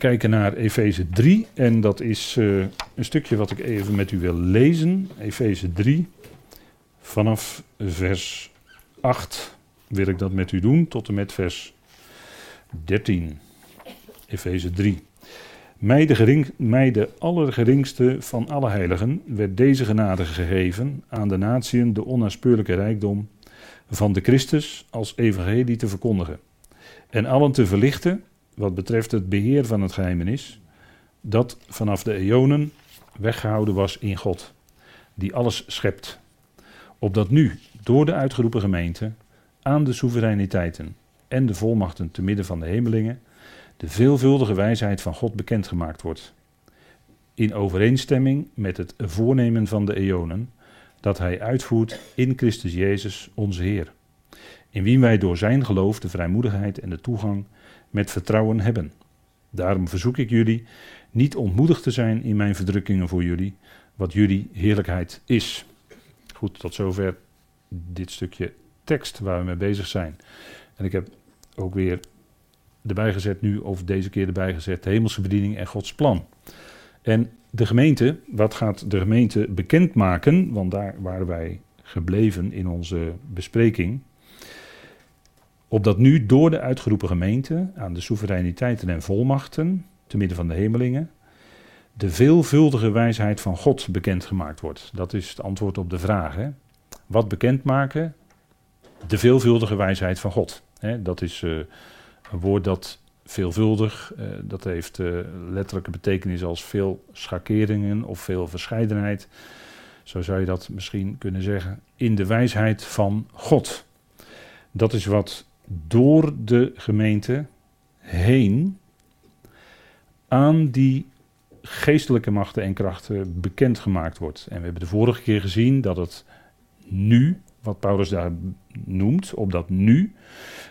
kijken naar Efeze 3. En dat is uh, een stukje wat ik even met u wil lezen. Efeze 3, vanaf vers 8 wil ik dat met u doen, tot en met vers 13. Efeze 3. Mij de, gering, mij de allergeringste van alle heiligen werd deze genade gegeven aan de natieën de onnaspeurlijke rijkdom van de Christus als evangelie te verkondigen. En allen te verlichten wat betreft het beheer van het geheimenis, dat vanaf de eonen weggehouden was in God, die alles schept. Opdat nu, door de uitgeroepen gemeente, aan de soevereiniteiten en de volmachten te midden van de hemelingen, de veelvuldige wijsheid van God bekendgemaakt wordt. In overeenstemming met het voornemen van de eonen, dat Hij uitvoert in Christus Jezus, onze Heer. In wie wij door Zijn geloof de vrijmoedigheid en de toegang met vertrouwen hebben. Daarom verzoek ik jullie niet ontmoedigd te zijn in mijn verdrukkingen voor jullie, wat jullie heerlijkheid is. Goed, tot zover dit stukje tekst waar we mee bezig zijn. En ik heb ook weer erbij gezet nu, of deze keer erbij gezet, de hemelse bediening en Gods plan. En de gemeente, wat gaat de gemeente bekendmaken? Want daar waren wij gebleven in onze bespreking. Opdat nu door de uitgeroepen gemeente aan de soevereiniteiten en volmachten, te midden van de hemelingen, de veelvuldige wijsheid van God bekendgemaakt wordt. Dat is het antwoord op de vraag. Hè? Wat bekendmaken? De veelvuldige wijsheid van God. Hè? Dat is uh, een woord dat veelvuldig, uh, dat heeft uh, letterlijke betekenis als veel schakeringen of veel verscheidenheid. Zo zou je dat misschien kunnen zeggen. In de wijsheid van God. Dat is wat door de gemeente heen aan die geestelijke machten en krachten bekendgemaakt wordt. En we hebben de vorige keer gezien dat het nu, wat Paulus daar noemt, op dat nu,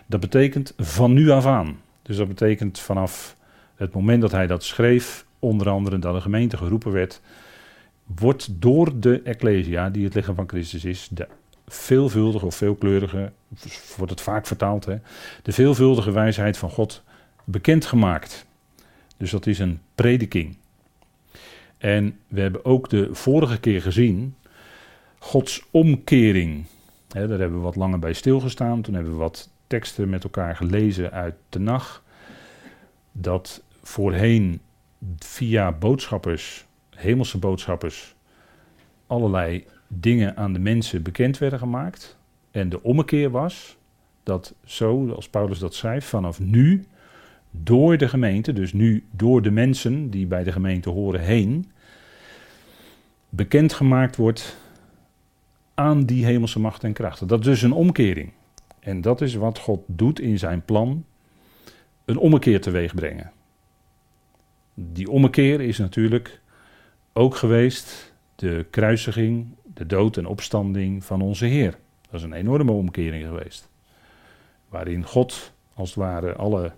dat betekent van nu af aan. Dus dat betekent vanaf het moment dat hij dat schreef, onder andere dat de gemeente geroepen werd, wordt door de Ecclesia, die het lichaam van Christus is, de veelvuldige of veelkleurige, wordt het vaak vertaald, hè, de veelvuldige wijsheid van God bekendgemaakt. Dus dat is een prediking. En we hebben ook de vorige keer gezien Gods omkering. daar hebben we wat langer bij stilgestaan. Toen hebben we wat teksten met elkaar gelezen uit de nacht. Dat voorheen via boodschappers, hemelse boodschappers, allerlei dingen aan de mensen bekend werden gemaakt. En de ommekeer was dat zo, als Paulus dat schrijft, vanaf nu door de gemeente, dus nu door de mensen die bij de gemeente horen heen, bekendgemaakt wordt aan die hemelse macht en krachten. Dat is dus een omkering. En dat is wat God doet in zijn plan, een ommekeer teweeg brengen. Die ommekeer is natuurlijk ook geweest de kruisiging, de dood en opstanding van onze Heer. Dat is een enorme omkering geweest. Waarin God als het ware alle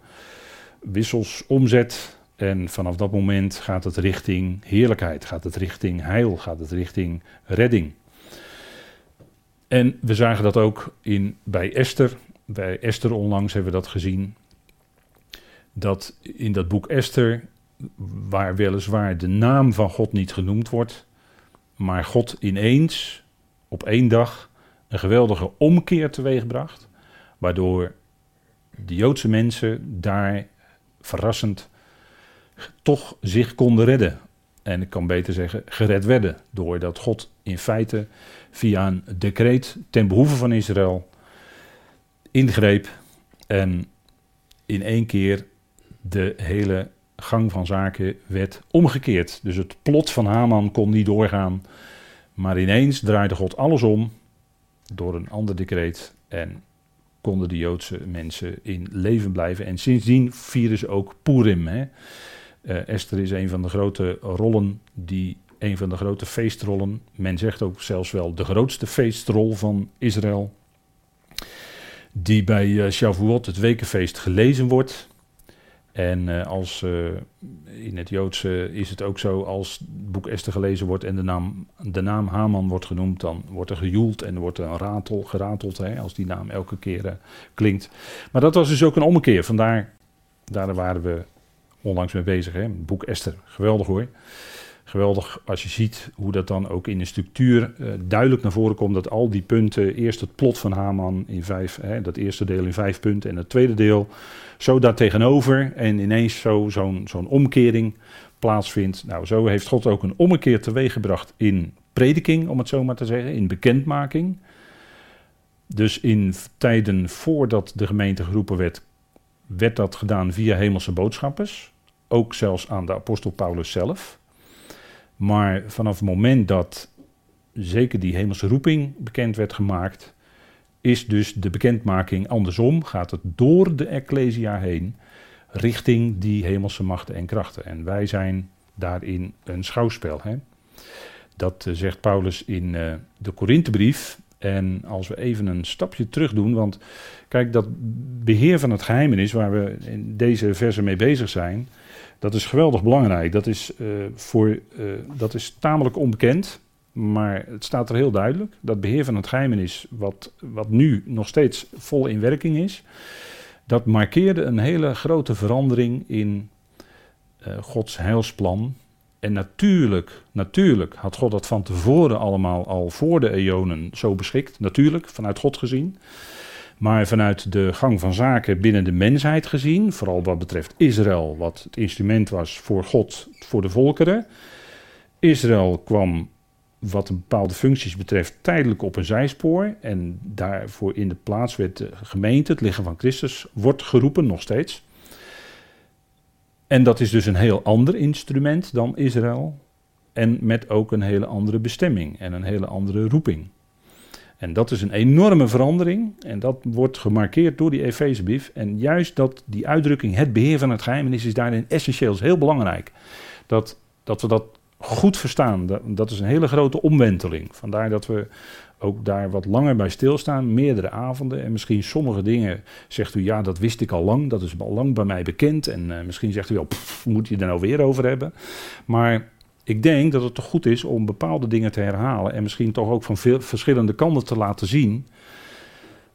wissels omzet. En vanaf dat moment gaat het richting heerlijkheid, gaat het richting heil, gaat het richting redding. En we zagen dat ook in, bij Esther. Bij Esther onlangs hebben we dat gezien. Dat in dat boek Esther, waar weliswaar de naam van God niet genoemd wordt, maar God ineens op één dag een geweldige omkeer teweegbracht, waardoor de Joodse mensen daar verrassend toch zich konden redden. En ik kan beter zeggen, gered werden. Doordat God in feite via een decreet ten behoeve van Israël ingreep en in één keer de hele gang van zaken werd omgekeerd. Dus het plot van Haman kon niet doorgaan. Maar ineens draaide God alles om door een ander decreet. En konden de Joodse mensen in leven blijven. En sindsdien vieren ze ook Purim. Hè. Uh, Esther is een van de grote rollen die. Een van de grote feestrollen. Men zegt ook zelfs wel de grootste feestrol van Israël. Die bij uh, Shavuot, het wekenfeest, gelezen wordt. En uh, als uh, in het Joodse is het ook zo, als het boek Esther gelezen wordt en de naam, de naam Haman wordt genoemd, dan wordt er gejoeld en er wordt een ratel gerateld hè, als die naam elke keer uh, klinkt. Maar dat was dus ook een ommekeer, vandaar daar waren we onlangs mee bezig. Hè? Boek Esther, geweldig hoor. Geweldig als je ziet hoe dat dan ook in de structuur uh, duidelijk naar voren komt. Dat al die punten, eerst het plot van Haman in vijf, hè, dat eerste deel in vijf punten en het tweede deel zo daar tegenover. En ineens zo, zo'n zo'n omkering plaatsvindt. Nou, zo heeft God ook een ommekeer teweeggebracht in prediking, om het zo maar te zeggen, in bekendmaking. Dus in tijden voordat de gemeente geroepen werd, werd dat gedaan via hemelse boodschappers. Ook zelfs aan de apostel Paulus zelf. Maar vanaf het moment dat zeker die hemelse roeping bekend werd gemaakt, is dus de bekendmaking andersom. Gaat het door de Ecclesia heen richting die hemelse machten en krachten. En wij zijn daarin een schouwspel. Hè? Dat eh, zegt Paulus in uh, de Korinthebrief. En als we even een stapje terug doen, want kijk, dat beheer van het geheimenis waar we in deze verse mee bezig zijn, dat is geweldig belangrijk. Dat is, uh, voor, dat is tamelijk onbekend, maar het staat er heel duidelijk. Dat beheer van het geheimenis, wat, wat nu nog steeds vol in werking is, dat markeerde een hele grote verandering in uh, Gods heilsplan. En natuurlijk, natuurlijk had God dat van tevoren allemaal al voor de eonen zo beschikt. Natuurlijk, vanuit God gezien. Maar vanuit de gang van zaken binnen de mensheid gezien, vooral wat betreft Israël, wat het instrument was voor God, voor de volkeren. Israël kwam wat bepaalde functies betreft tijdelijk op een zijspoor. En daarvoor in de plaats werd de gemeente, het lichaam van Christus, wordt geroepen nog steeds. En dat is dus een heel ander instrument dan Israël. En met ook een hele andere bestemming en een hele andere roeping. En dat is een enorme verandering. En dat wordt gemarkeerd door die Efezebrief. En juist dat die uitdrukking, het beheer van het geheimenis, is daarin essentieel, is heel belangrijk. Dat, dat we dat goed verstaan. Dat, is een hele grote omwenteling. Vandaar dat we ook daar wat langer bij stilstaan, meerdere avonden. En misschien sommige dingen zegt u, ja, dat wist ik al lang, dat is al lang bij mij bekend. En uh, misschien zegt u wel, moet je er nou weer over hebben? Maar ik denk dat het toch goed is om bepaalde dingen te herhalen en misschien toch ook van verschillende kanten te laten zien.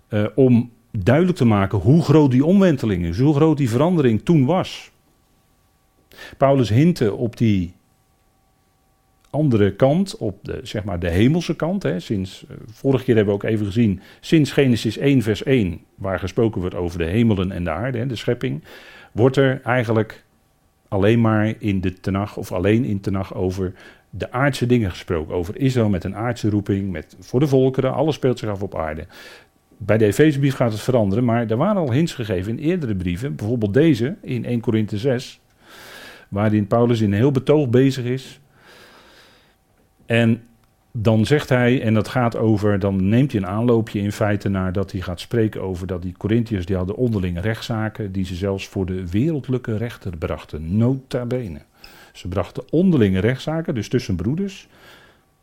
Uh, om duidelijk te maken hoe groot die omwenteling is, hoe groot die verandering toen was. Paulus hintte op die andere kant, op de, zeg maar de hemelse kant. Hè, sinds, uh, vorige keer hebben we ook even gezien, sinds Genesis 1 vers 1, waar gesproken wordt over de hemelen en de aarde, hè, de schepping, wordt er eigenlijk alleen maar in de Tenach, of alleen in Tenach over de aardse dingen gesproken. Over Israël met een aardse roeping, met, voor de volkeren, alles speelt zich af op aarde. Bij de Efezebrief gaat het veranderen, maar er waren al hints gegeven in eerdere brieven, bijvoorbeeld deze in 1 Korinthe 6, waarin Paulus in een heel betoog bezig is en dan zegt hij, en dat gaat over, dan neemt hij een aanloopje in feite naar dat hij gaat spreken over dat die Corinthiërs, die hadden onderlinge rechtszaken, die ze zelfs voor de wereldlijke rechter brachten, nota bene. Ze brachten onderlinge rechtszaken, dus tussen broeders.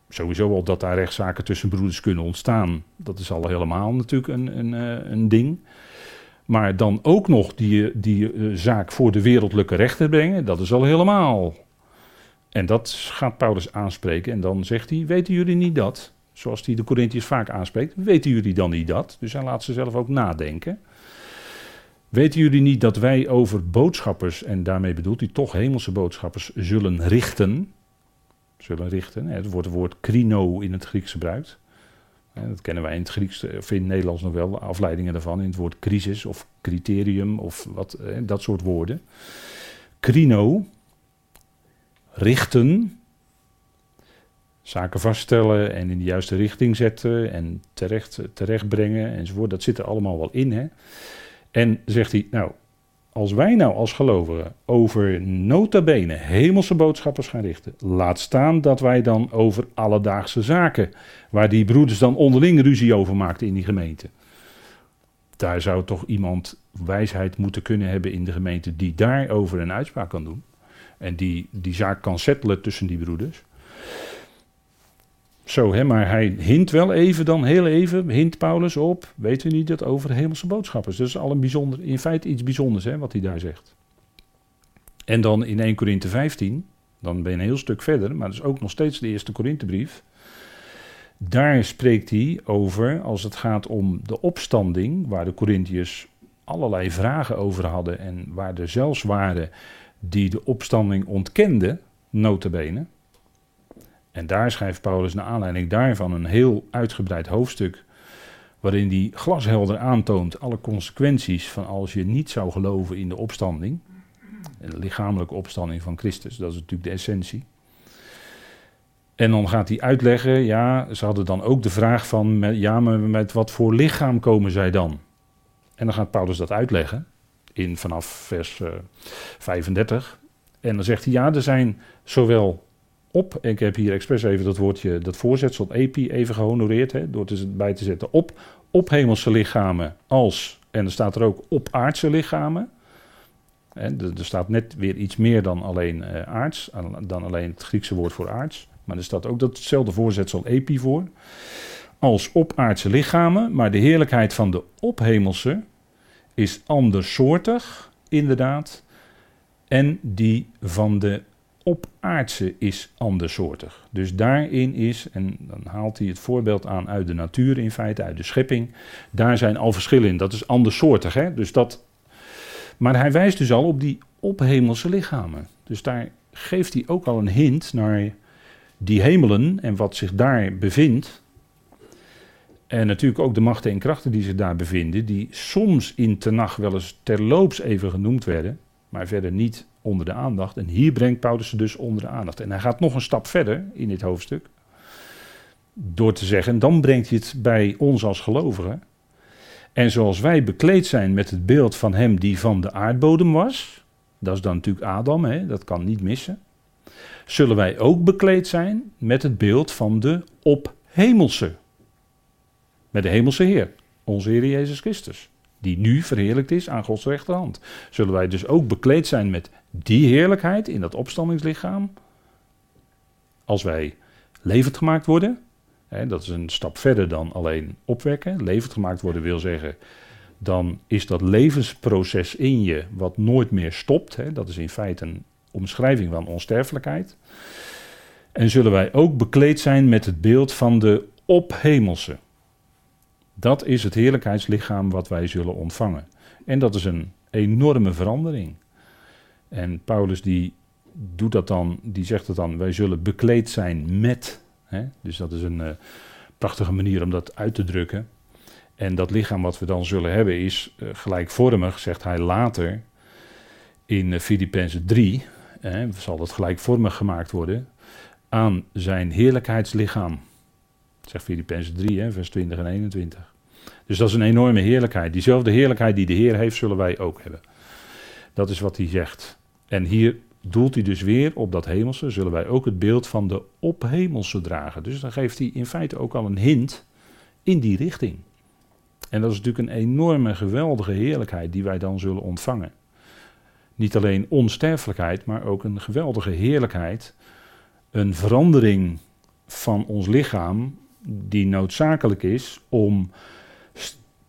Sowieso al dat daar rechtszaken tussen broeders kunnen ontstaan, dat is al helemaal natuurlijk een, een, eh, een ding. Maar dan ook nog die, die uh, zaak voor de wereldlijke rechter brengen, dat is al helemaal en dat gaat Paulus aanspreken en dan zegt hij, weten jullie niet dat? Zoals hij de Corinthiërs vaak aanspreekt, weten jullie dan niet dat? Dus hij laat ze zelf ook nadenken. Weten jullie niet dat wij over boodschappers, en daarmee bedoelt hij toch hemelse boodschappers, zullen richten? Zullen richten, het wordt het woord krino in het Grieks gebruikt. Dat kennen wij in het Grieks of in het Nederlands nog wel, afleidingen daarvan, in het woord crisis of criterium of wat, dat soort woorden. Krino, richten, zaken vaststellen en in de juiste richting zetten en terecht, terechtbrengen enzovoort. Dat zit er allemaal wel in. Hè? En zegt hij, nou, als wij nou als gelovigen over nota bene hemelse boodschappers gaan richten, laat staan dat wij dan over alledaagse zaken, waar die broeders dan onderling ruzie over maakten in die gemeente. Daar zou toch iemand wijsheid moeten kunnen hebben in de gemeente die daarover een uitspraak kan doen. En die, die zaak kan settelen tussen die broeders. Zo, hè, maar hij hint wel even dan, heel even, hint Paulus op, weten we niet dat over de hemelse boodschappers. Dat is al een bijzonder, in feite iets bijzonders hè, wat hij daar zegt. En dan in 1 Korinthe 15, dan ben je een heel stuk verder, maar dat is ook nog steeds de eerste Korinthebrief. Daar spreekt hij over, als het gaat om de opstanding, waar de Corinthiërs allerlei vragen over hadden en waar er zelfs waren die de opstanding ontkende, notabene. En daar schrijft Paulus naar aanleiding daarvan een heel uitgebreid hoofdstuk, waarin hij glashelder aantoont alle consequenties van als je niet zou geloven in de opstanding, de lichamelijke opstanding van Christus, dat is natuurlijk de essentie. En dan gaat hij uitleggen, ja, ze hadden dan ook de vraag van, ja, met wat voor lichaam komen zij dan? En dan gaat Paulus dat uitleggen, in vanaf vers uh, eh, 35. En dan zegt hij, ja, er zijn zowel op, ik heb hier expres even dat woordje, dat voorzetsel epi even gehonoreerd, hè, door het bij te zetten, op, op hemelse lichamen als, en er staat er ook op aardse lichamen. En er staat net weer iets meer dan alleen uh, aards, dan alleen het Griekse woord voor aards. Maar er staat ook datzelfde voorzetsel epi voor. Als op aardse lichamen, maar de heerlijkheid van de ophemelse is andersoortig, inderdaad. En die van de opaardse is andersoortig. Dus daarin is, en dan haalt hij het voorbeeld aan uit de natuur in feite, uit de schepping. Daar zijn al verschillen in. Dat is andersoortig. Hè? Dus dat, maar hij wijst dus al op die ophemelse lichamen. Dus daar geeft hij ook al een hint naar die hemelen en wat zich daar bevindt. En natuurlijk ook de machten en krachten die zich daar bevinden, die soms in Tenach wel eens terloops even genoemd werden, maar verder niet onder de aandacht. En hier brengt Paulus ze dus onder de aandacht. En hij gaat nog een stap verder in dit hoofdstuk, door te zeggen, dan brengt hij het bij ons als gelovigen. En zoals wij bekleed zijn met het beeld van hem die van de aardbodem was, dat is dan natuurlijk Adam, hè, dat kan niet missen zullen wij ook bekleed zijn met het beeld van de ophemelse. Met de hemelse Heer, onze Heer Jezus Christus, die nu verheerlijkt is aan Gods rechterhand. Zullen wij dus ook bekleed zijn met die heerlijkheid in dat opstandingslichaam? Als wij levend gemaakt worden, hè, dat is een stap verder dan alleen opwekken. Levend gemaakt worden wil zeggen, dan is dat levensproces in je wat nooit meer stopt. Hè, dat is in feite een omschrijving van onsterfelijkheid. En zullen wij ook bekleed zijn met het beeld van de ophemelse. Dat is het heerlijkheidslichaam wat wij zullen ontvangen. En dat is een enorme verandering. En Paulus die doet dat dan, die zegt het dan, wij zullen bekleed zijn met. Hè? Dus dat is een uh, prachtige manier om dat uit te drukken. En dat lichaam wat we dan zullen hebben is uh, gelijkvormig, zegt hij later in uh, Filippenzen 3 hè, zal dat gelijkvormig gemaakt worden, aan zijn heerlijkheidslichaam. Zegt Filippenzen 3, hè, vers 20 en 21. Dus dat is een enorme heerlijkheid. Diezelfde heerlijkheid die de Heer heeft, zullen wij ook hebben. Dat is wat hij zegt. En hier doelt hij dus weer op dat hemelse, zullen wij ook het beeld van de ophemelse dragen. Dus dan geeft hij in feite ook al een hint in die richting. En dat is natuurlijk een enorme, geweldige heerlijkheid die wij dan zullen ontvangen niet alleen onsterfelijkheid, maar ook een geweldige heerlijkheid. Een verandering van ons lichaam die noodzakelijk is om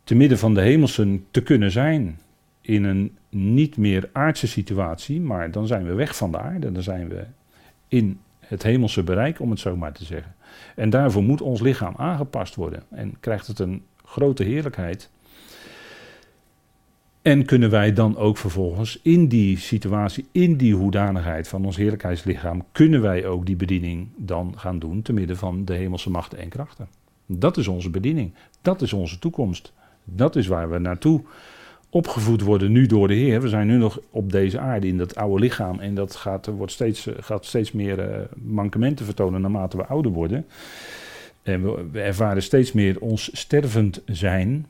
te midden van de hemelsen te kunnen zijn. In een niet meer aardse situatie, maar dan zijn we weg van de aarde. Dan zijn we in het hemelse bereik, om het zo maar te zeggen. En daarvoor moet ons lichaam aangepast worden. En krijgt het een grote heerlijkheid en kunnen wij dan ook vervolgens in die situatie, in die hoedanigheid van ons heerlijkheidslichaam, kunnen wij ook die bediening dan gaan doen te midden van de hemelse machten en krachten. Dat is onze bediening. Dat is onze toekomst. Dat is waar we naartoe opgevoed worden nu door de Heer. We zijn nu nog op deze aarde in dat oude lichaam en dat gaat, wordt steeds, gaat steeds meer uh, mankementen vertonen naarmate we ouder worden. En we, we ervaren steeds meer ons stervend zijn.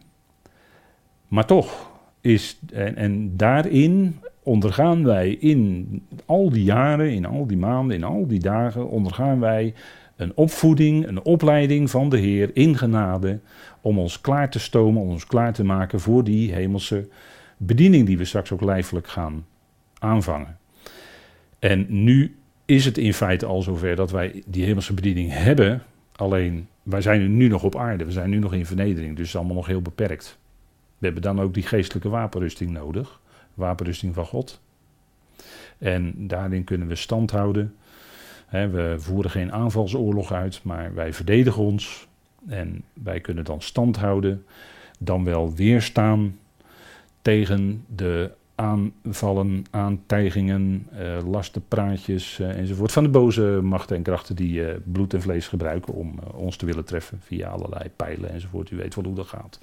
Maar toch, is, en, en daarin ondergaan wij in al die jaren, in al die maanden, in al die dagen, ondergaan wij een opvoeding, een opleiding van de Heer in genade, om ons klaar te stomen, om ons klaar te maken voor die hemelse bediening die we straks ook lijfelijk gaan aanvangen. En nu is het in feite al zover dat wij die hemelse bediening hebben, alleen wij zijn nu nog op aarde, we zijn nu nog in vernedering, dus het is allemaal nog heel beperkt. We hebben dan ook die geestelijke wapenrusting nodig. Wapenrusting van God. En daarin kunnen we stand houden. we voeren geen aanvalsoorlog uit, maar wij verdedigen ons. En wij kunnen dan stand houden, dan wel weerstaan tegen de aanvallen, aantijgingen, uh, lastenpraatjes uh, enzovoort. Van de boze machten en krachten die uh, bloed en vlees gebruiken om ons te willen treffen via allerlei pijlen enzovoort. U weet wel hoe dat gaat.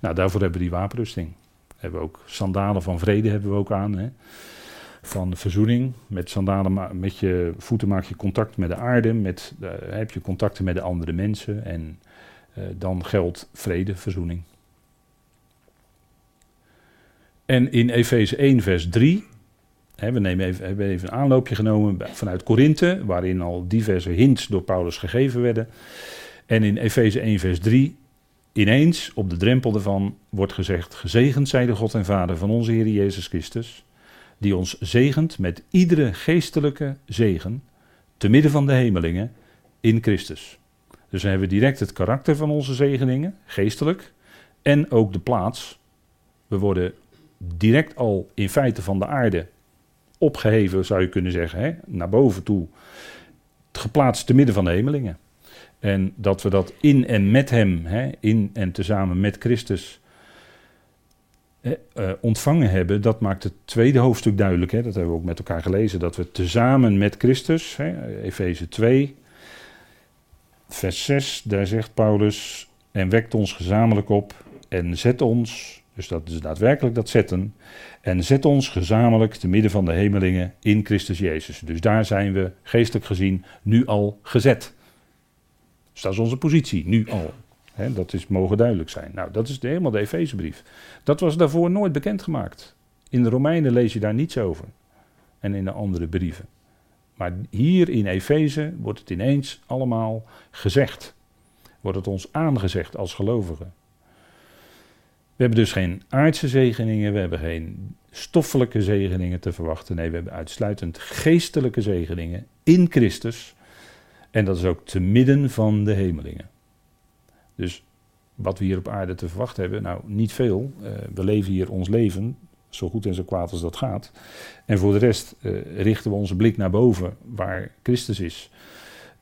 Nou, daarvoor hebben we die wapenrusting. We hebben ook sandalen van vrede hebben we ook aan. Hè. Van verzoening. Met sandalen met je voeten maak je contact met de aarde. Met, heb je contacten met de andere mensen. En dan geldt vrede, verzoening. En in Efeze 1, vers 3, hè, we nemen even, hebben even een aanloopje genomen vanuit Korinthe, waarin al diverse hints door Paulus gegeven werden. En in Efeze 1, vers 3, ineens op de drempel ervan wordt gezegd: Gezegend zij de God en Vader van onze Heer Jezus Christus, die ons zegent met iedere geestelijke zegen, te midden van de hemelingen, in Christus. Dus dan hebben we direct het karakter van onze zegeningen, geestelijk, en ook de plaats. We worden direct al in feite van de aarde opgeheven, zou je kunnen zeggen, hè, naar boven toe, geplaatst te midden van de hemelingen. En dat we dat in en met Hem, hè, in en tezamen met Christus, uh, ontvangen hebben, dat maakt het tweede hoofdstuk duidelijk. Hè, dat hebben we ook met elkaar gelezen, dat we tezamen met Christus, Efeze 2, vers 6, daar zegt Paulus, en wekt ons gezamenlijk op en zet ons dus dat is daadwerkelijk dat zetten. En zet ons gezamenlijk te midden van de hemelingen in Christus Jezus. Dus daar zijn we geestelijk gezien nu al gezet. Dus dat is onze positie, nu al. dat is mogen duidelijk zijn. Nou, dat is de, helemaal de Efezebrief. Dat was daarvoor nooit bekendgemaakt. In de Romeinen lees je daar niets over. En in de andere brieven. Maar hier in Efeze wordt het ineens allemaal gezegd. Wordt het ons aangezegd als gelovigen. We hebben dus geen aardse zegeningen, we hebben geen stoffelijke zegeningen te verwachten. Nee, we hebben uitsluitend geestelijke zegeningen in Christus. En dat is ook te midden van de hemelingen. Dus wat we hier op aarde te verwachten hebben, nou niet veel. Uh, we leven hier ons leven, zo goed en zo kwaad als dat gaat. En voor de rest uh, richten we onze blik naar boven, waar Christus is.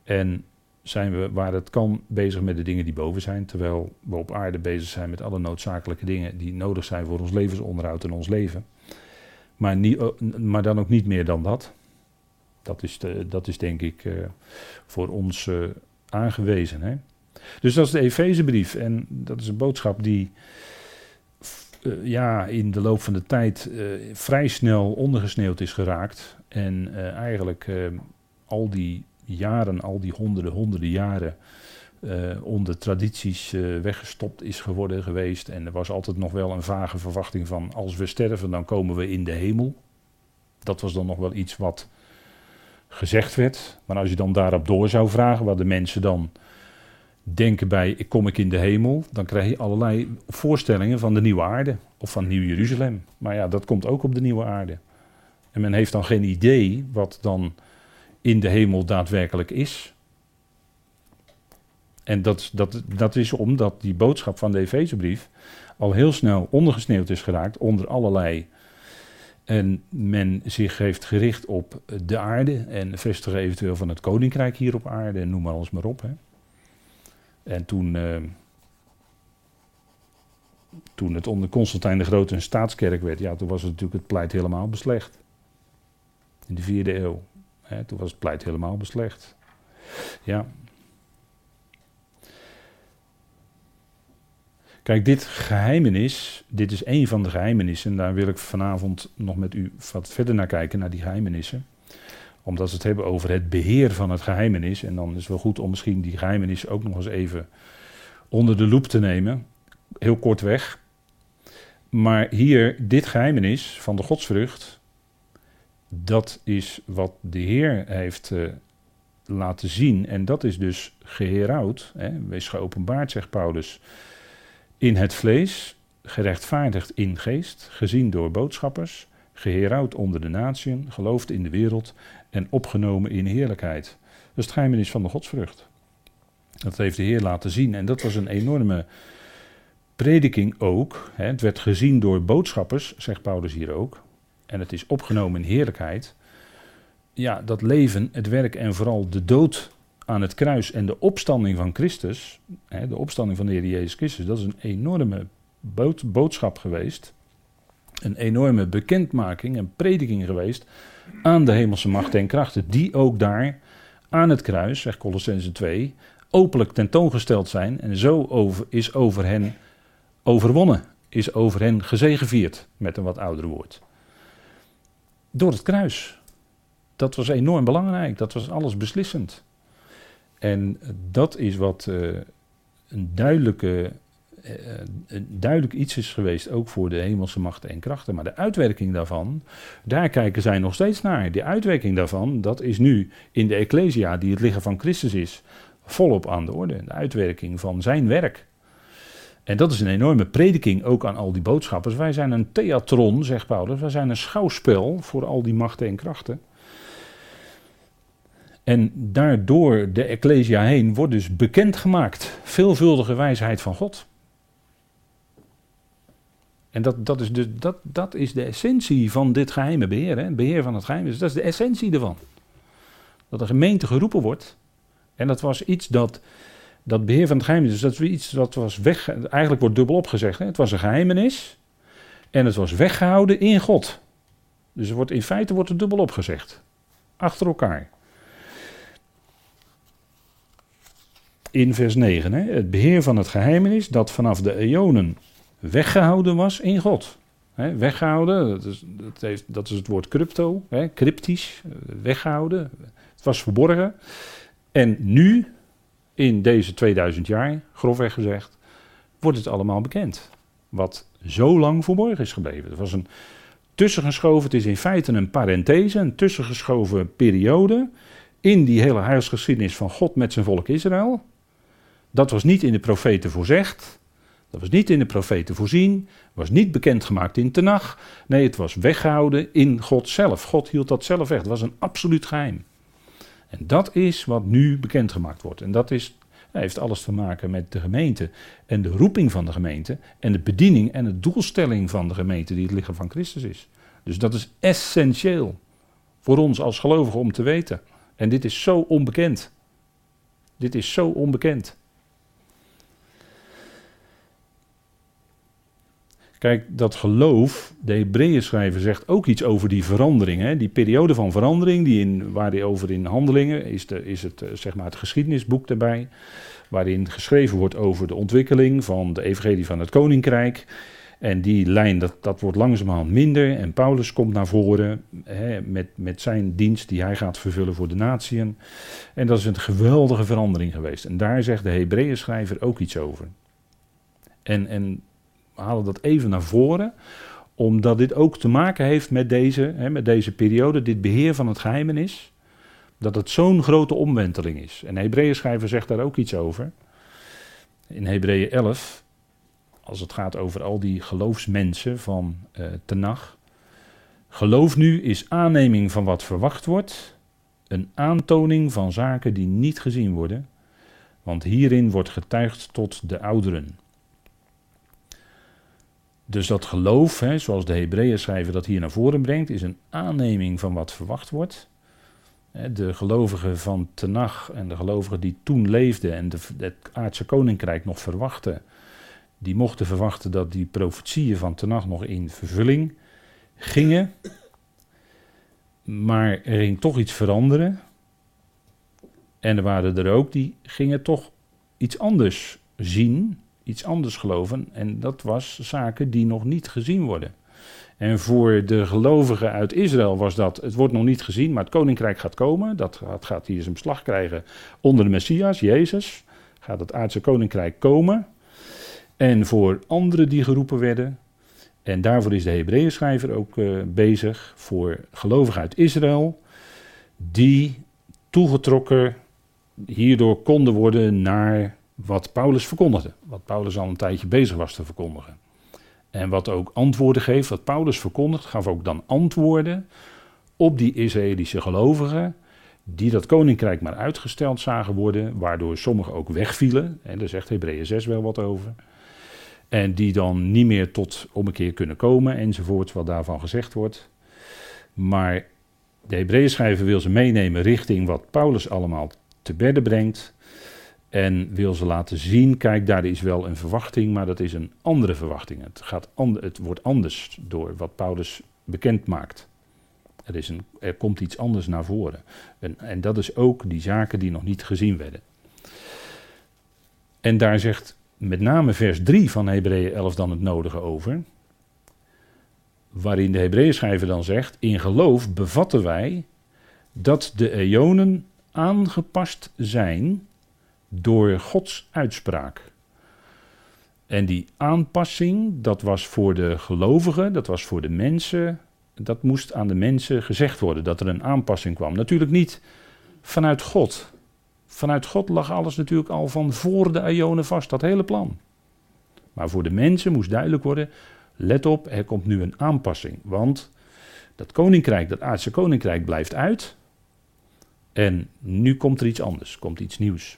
En zijn we, waar het kan, bezig met de dingen die boven zijn. Terwijl we op aarde bezig zijn met alle noodzakelijke dingen die nodig zijn voor ons levensonderhoud en ons leven. Maar, niet, eh, maar dan ook niet meer dan dat. Dat is, de, dat is denk ik uh, voor ons uh, aangewezen. Hè? Dus dat is de Efezebrief. En dat is een boodschap die uh, ja, in de loop van de tijd vrij snel ondergesneeuwd is geraakt. En eigenlijk al die jaren, al die honderden, honderden jaren, onder tradities weggestopt is geworden geweest. En er was altijd nog wel een vage verwachting van als we sterven, dan komen we in de hemel. Dat was dan nog wel iets wat gezegd werd. Maar als je dan daarop door zou vragen, wat de mensen dan denken bij ik kom ik in de hemel, dan krijg je allerlei voorstellingen van de nieuwe aarde of van Nieuw Jeruzalem. Maar ja, dat komt ook op de nieuwe aarde. En men heeft dan geen idee wat dan in de hemel daadwerkelijk is. En dat, dat, dat is omdat die boodschap van de Efezebrief al heel snel ondergesneeuwd is geraakt onder allerlei. En men zich heeft gericht op de aarde en vestigen eventueel van het koninkrijk hier op aarde en noem maar alles maar op. Hè. En toen, uh, toen het onder Constantijn de Grote een staatskerk werd, ja, toen was het natuurlijk het pleit helemaal beslecht. In de vierde eeuw toen was het pleit helemaal beslecht. Ja. Kijk, dit geheimenis, dit is een van de geheimenissen. En daar wil ik vanavond nog met u wat verder naar kijken, naar die geheimenissen. Omdat ze het hebben over het beheer van het geheimenis. En dan is het wel goed om misschien die geheimenis ook nog eens even onder de loep te nemen. Heel kort weg. Maar hier, dit geheimenis van de godsvrucht, dat is wat de Heer heeft uh, laten zien. En dat is dus geherouwd, wees geopenbaard, zegt Paulus, in het vlees, gerechtvaardigd in geest, gezien door boodschappers, geherouwd onder de natieën, geloofd in de wereld en opgenomen in heerlijkheid. Dat is het van de godsvrucht. Dat heeft de Heer laten zien en dat was een enorme prediking ook. Hè. Het werd gezien door boodschappers, zegt Paulus hier ook en het is opgenomen in heerlijkheid. Ja, dat leven, het werk en vooral de dood aan het kruis en de opstanding van Christus, hè, de opstanding van de Heer Jezus Christus, dat is een enorme boodschap geweest. een enorme bekendmaking en prediking geweest aan de hemelse machten en krachten, die ook daar aan het kruis, zegt Colossense 2, openlijk tentoongesteld zijn en zo over, is over hen overwonnen, is over hen gezegevierd, met een wat ouder woord. Door het kruis. Dat was enorm belangrijk, dat was alles beslissend. En dat is wat uh, een duidelijke uh, duidelijk iets is geweest, ook voor de hemelse machten en krachten. Maar de uitwerking daarvan, daar kijken zij nog steeds naar. Die uitwerking daarvan, dat is nu in de Ecclesia, die het lichaam van Christus is, volop aan de orde. De uitwerking van zijn werk. En dat is een enorme prediking ook aan al die boodschappers. Wij zijn een theatron, zegt Paulus. Wij zijn een schouwspel voor al die machten en krachten. En daardoor de Ecclesia heen wordt dus bekendgemaakt. Veelvuldige wijsheid van God. En dat, dat, is, dus, dat, dat is de essentie van dit geheime beheer. Hè? Beheer van het geheim. Dus dat is de essentie ervan. Dat de gemeente geroepen wordt. En dat was iets dat. Dat beheer van het geheim. Dus dat is iets dat was weg. Eigenlijk wordt dubbel opgezegd. Hè? Het was een geheimenis. En het was weggehouden in God. Dus wordt, in feite wordt het dubbel opgezegd. Achter elkaar. In vers 9. Hè? Het beheer van het geheimenis dat vanaf de eonen weggehouden was in God. weggehouden, dat is, dat, is het woord crypto, cryptisch, eh, weggehouden. Het was verborgen. En nu, in deze 2000 jaar, grofweg gezegd, wordt het allemaal bekend. Wat zo lang verborgen is gebleven. Het was een tussengeschoven, het is in feite een parenthese, een tussengeschoven periode in die hele huisgeschiedenis van God met zijn volk Israël. Dat was niet in de profeten voorzegd. Dat was niet in de profeten voorzien, was niet bekendgemaakt in Tenach. Nee, het was weggehouden in God zelf. God hield dat zelf weg. Het was een absoluut geheim. En dat is wat nu bekendgemaakt wordt. En dat is, heeft alles te maken met de gemeente en de roeping van de gemeente en de bediening en de doelstelling van de gemeente die het lichaam van Christus is. Dus dat is essentieel voor ons als gelovigen om te weten. En dit is zo onbekend. Dit is zo onbekend. Kijk, dat geloof, de Hebreeën schrijver zegt ook iets over die verandering. Hè? Die periode van verandering, die in, waar die over in handelingen, is, de, is het, eh, zeg maar het geschiedenisboek daarbij. Waarin geschreven wordt over de ontwikkeling van de evangelie van het koninkrijk. En die lijn, dat, dat wordt langzamerhand minder. En Paulus komt naar voren hè, met, met zijn dienst die hij gaat vervullen voor de natieën. En dat is een geweldige verandering geweest. En daar zegt de Hebreeën schrijver ook iets over. En, en halen dat even naar voren, omdat dit ook te maken heeft met deze, hè, met deze periode, dit beheer van het geheimenis. Dat het zo'n grote omwenteling is. En de schrijver zegt daar ook iets over. In Hebreeën 11, als het gaat over al die geloofsmensen van uh, Tenach. Geloof nu is aanneming van wat verwacht wordt, een aantoning van zaken die niet gezien worden, want hierin wordt getuigd tot de ouderen. Dus dat geloof, hè, zoals de Hebreeën schrijven dat hier naar voren brengt, is een aanneming van wat verwacht wordt. De gelovigen van Tenach en de gelovigen die toen leefden en de, het aardse koninkrijk nog verwachten, die mochten verwachten dat die profetieën van Tenach nog in vervulling gingen. Maar er ging toch iets veranderen. En er waren er ook die gingen toch iets anders zien iets anders geloven. En dat was zaken die nog niet gezien worden. En voor de gelovigen uit Israël was dat, het wordt nog niet gezien, maar het koninkrijk gaat komen. Dat gaat hier zijn beslag krijgen onder de Messias, Jezus. Gaat het aardse koninkrijk komen. En voor anderen die geroepen werden, en daarvoor is de Hebreeën schrijver ook uh, bezig, voor gelovigen uit Israël, die toegetrokken hierdoor konden worden naar wat Paulus verkondigde. Wat Paulus al een tijdje bezig was te verkondigen. En wat ook antwoorden geeft, wat Paulus verkondigt, gaf ook dan antwoorden op die Israëlische gelovigen, die dat koninkrijk maar uitgesteld zagen worden, waardoor sommigen ook wegvielen. En daar zegt Hebreeën 6 wel wat over. En die dan niet meer tot ommekeer kunnen komen, enzovoort, wat daarvan gezegd wordt. Maar de Hebreeën schrijver wil ze meenemen richting wat Paulus allemaal te bedden brengt. En wil ze laten zien, kijk, daar is wel een verwachting, maar dat is een andere verwachting. Het, gaat het wordt anders door wat Paulus bekend maakt. Er, is een, er komt iets anders naar voren. En, en dat is ook die zaken die nog niet gezien werden. En daar zegt met name vers 3 van Hebreeën 11 dan het nodige over. Waarin de Hebreeën schrijver dan zegt: In geloof bevatten wij dat de eonen aangepast zijn door Gods uitspraak. En die aanpassing, dat was voor de gelovigen, dat was voor de mensen, dat moest aan de mensen gezegd worden, dat er een aanpassing kwam. Natuurlijk niet vanuit God. Vanuit God lag alles natuurlijk al van voor de Ionen vast, dat hele plan. Maar voor de mensen moest duidelijk worden, let op, er komt nu een aanpassing. Want dat koninkrijk, dat aardse koninkrijk blijft uit. En nu komt er iets anders, komt iets nieuws.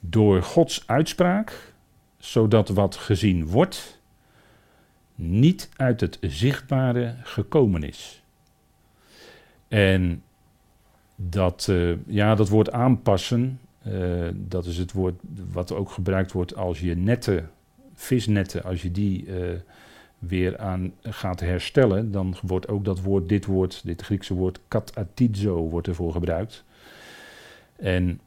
Door Gods uitspraak, zodat wat gezien wordt, niet uit het zichtbare gekomen is. En dat, uh, ja, dat woord aanpassen, uh, dat is het woord wat ook gebruikt wordt als je netten, visnetten, als je die uh, weer aan gaat herstellen, dan wordt ook dat woord, dit woord, dit Griekse woord katatizo, wordt ervoor gebruikt. En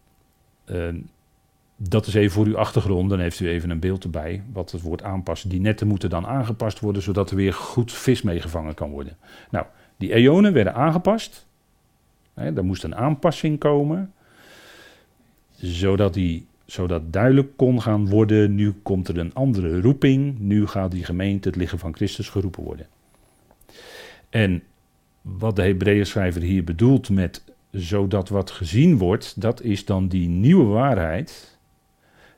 dat is even voor uw achtergrond, dan heeft u even een beeld erbij, wat het woord aanpassen. Die netten moeten dan aangepast worden, zodat er weer goed vis meegevangen kan worden. Nou, die eonen werden aangepast, Hè, er moest een aanpassing komen, zodat, die, zodat duidelijk kon gaan worden, nu komt er een andere roeping, nu gaat die gemeente het lichaam van Christus geroepen worden. En wat de Hebreeën schrijver hier bedoelt met zodat wat gezien wordt, dat is dan die nieuwe waarheid,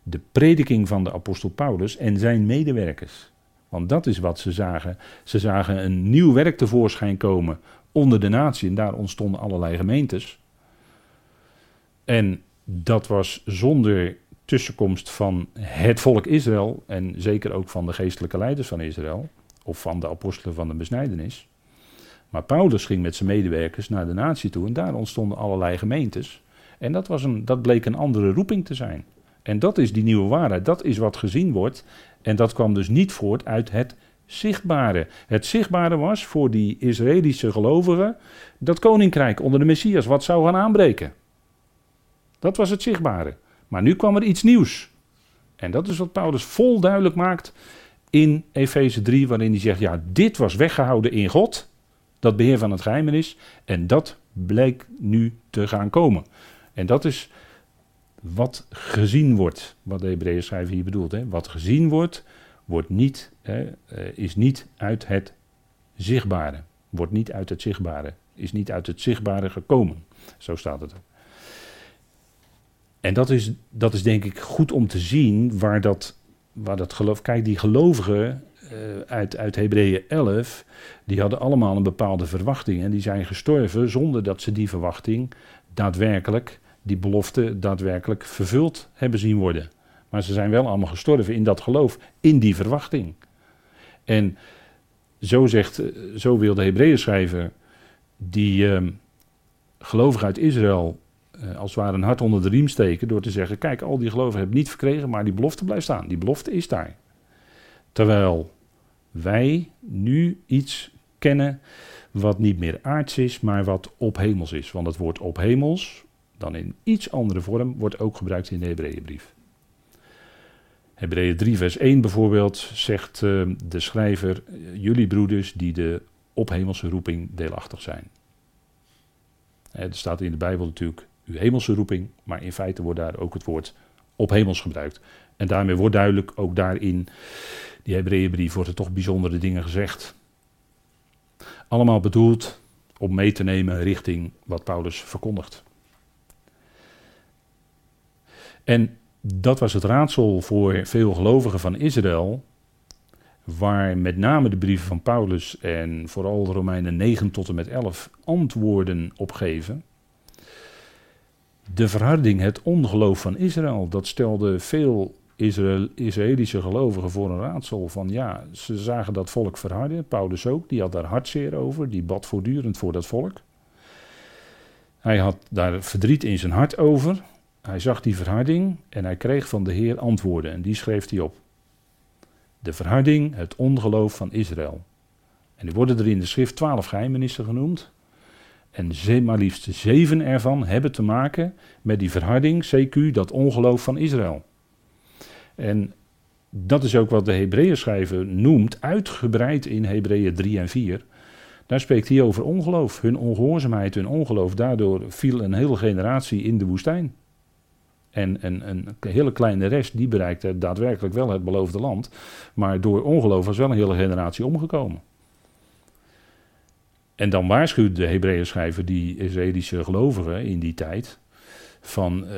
de prediking van de apostel Paulus en zijn medewerkers. Want dat is wat ze zagen. Ze zagen een nieuw werk tevoorschijn komen onder de natie. En daar ontstonden allerlei gemeentes. En dat was zonder tussenkomst van het volk Israël. En zeker ook van de geestelijke leiders van Israël. Of van de apostelen van de besnijdenis. Maar Paulus ging met zijn medewerkers naar de natie toe. En daar ontstonden allerlei gemeentes. En dat, was een, dat bleek een andere roeping te zijn. En dat is die nieuwe waarheid. Dat is wat gezien wordt. En dat kwam dus niet voort uit het zichtbare. Het zichtbare was voor die Israëlische gelovigen dat koninkrijk onder de Messias wat zou gaan aanbreken. Dat was het zichtbare. Maar nu kwam er iets nieuws. En dat is wat Paulus vol duidelijk maakt in Efeze 3, waarin hij zegt: Ja, dit was weggehouden in God, dat beheer van het geheimenis, en dat bleek nu te gaan komen. En dat is wat gezien wordt, wat de Hebreeën schrijver hier bedoelt. Hè? Wat gezien wordt, wordt niet, hè, eh, is niet uit het zichtbare. Wordt niet uit het zichtbare. Is niet uit het zichtbare gekomen. Zo staat het ook. En dat is, dat is denk ik goed om te zien waar dat, waar dat geloof. Kijk, die gelovigen uh, uit, uit Hebreeën 11, die hadden allemaal een bepaalde verwachting. En die zijn gestorven zonder dat ze die verwachting daadwerkelijk, die belofte daadwerkelijk vervuld hebben zien worden. Maar ze zijn wel allemaal gestorven in dat geloof, in die verwachting. En zo, zegt, zo wil de Hebreeën schrijver, die uh, gelovigen uit Israël uh, als het ware een hart onder de riem steken door te zeggen, kijk, al die gelovigen hebben niet verkregen, maar die belofte blijft staan. Die belofte is daar. Terwijl wij nu iets kennen wat niet meer aards is, maar wat op hemels is. Want het woord op hemels, dan in iets andere vorm, wordt ook gebruikt in de Hebreeënbrief. Hebreeën 3, vers 1 bijvoorbeeld zegt uh, de schrijver: Jullie broeders die de ophemelse roeping deelachtig zijn. er staat in de Bijbel natuurlijk uw hemelse roeping, maar in feite wordt daar ook het woord op hemels gebruikt. En daarmee wordt duidelijk, ook daarin, die Hebreeënbrief, wordt er toch bijzondere dingen gezegd. Allemaal bedoeld om mee te nemen richting wat Paulus verkondigt. En dat was het raadsel voor veel gelovigen van Israël, waar met name de brieven van Paulus en vooral de Romeinen 9 tot en met 11 antwoorden op geven. De verharding, het ongeloof van Israël, dat stelde veel Israël, Israëlische gelovigen voor een raadsel van ja, ze zagen dat volk verharden, Paulus ook, die had daar hartzeer over, die bad voortdurend voor dat volk. Hij had daar verdriet in zijn hart over, hij zag die verharding en hij kreeg van de Heer antwoorden. En die schreef hij op. De verharding, het ongeloof van Israël. En die worden er in de schrift twaalf geheimenissen genoemd. En maar liefst zeven ervan hebben te maken met die verharding, CQ, dat ongeloof van Israël. En dat is ook wat de Hebreeën schrijver noemt, uitgebreid in Hebreeën 3 en 4. Daar spreekt hij over ongeloof, hun ongehoorzaamheid, hun ongeloof. Daardoor viel een hele generatie in de woestijn. En een, hele kleine rest, die bereikte daadwerkelijk wel het beloofde land. Maar door ongeloof was wel een hele generatie omgekomen. En dan waarschuwt de Hebreeën schrijver die Israëlische gelovigen in die tijd van uh,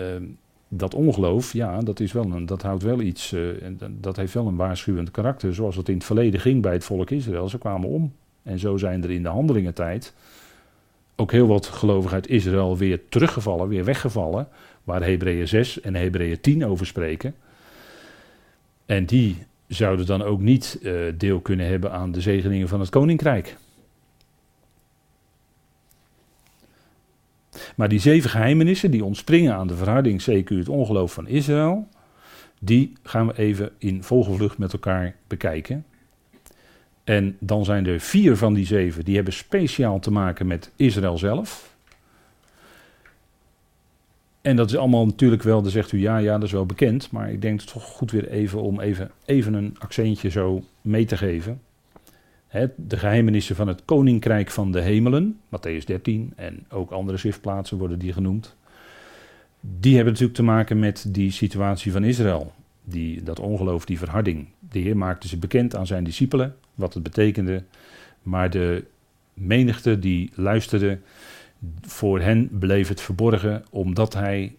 dat ongeloof, ja, dat, is wel een, dat houdt wel iets, uh, dat heeft wel een waarschuwend karakter, zoals het in het verleden ging bij het volk Israël. Ze kwamen om. En zo zijn er in de handelingentijd ook heel wat gelovigen uit Israël weer teruggevallen, weer weggevallen, waar Hebreeën 6 en Hebreeën 10 over spreken. En die zouden dan ook niet uh, deel kunnen hebben aan de zegeningen van het koninkrijk. Maar die zeven geheimenissen die ontspringen aan de verharding, zeker het ongeloof van Israël, die gaan we even in volgevlucht met elkaar bekijken. En dan zijn er vier van die zeven die hebben speciaal te maken met Israël zelf. En dat is allemaal natuurlijk wel, dan zegt u ja, ja, dat is wel bekend. Maar ik denk het toch goed weer even om even, even een accentje zo mee te geven de geheimenissen van het koninkrijk van de hemelen, Matthäus 13 en ook andere schriftplaatsen worden die genoemd. Die hebben natuurlijk te maken met die situatie van Israël. Die, dat ongeloof, die verharding. De Heer maakte ze bekend aan zijn discipelen, wat het betekende. Maar de menigte die luisterde, voor hen bleef het verborgen, omdat hij,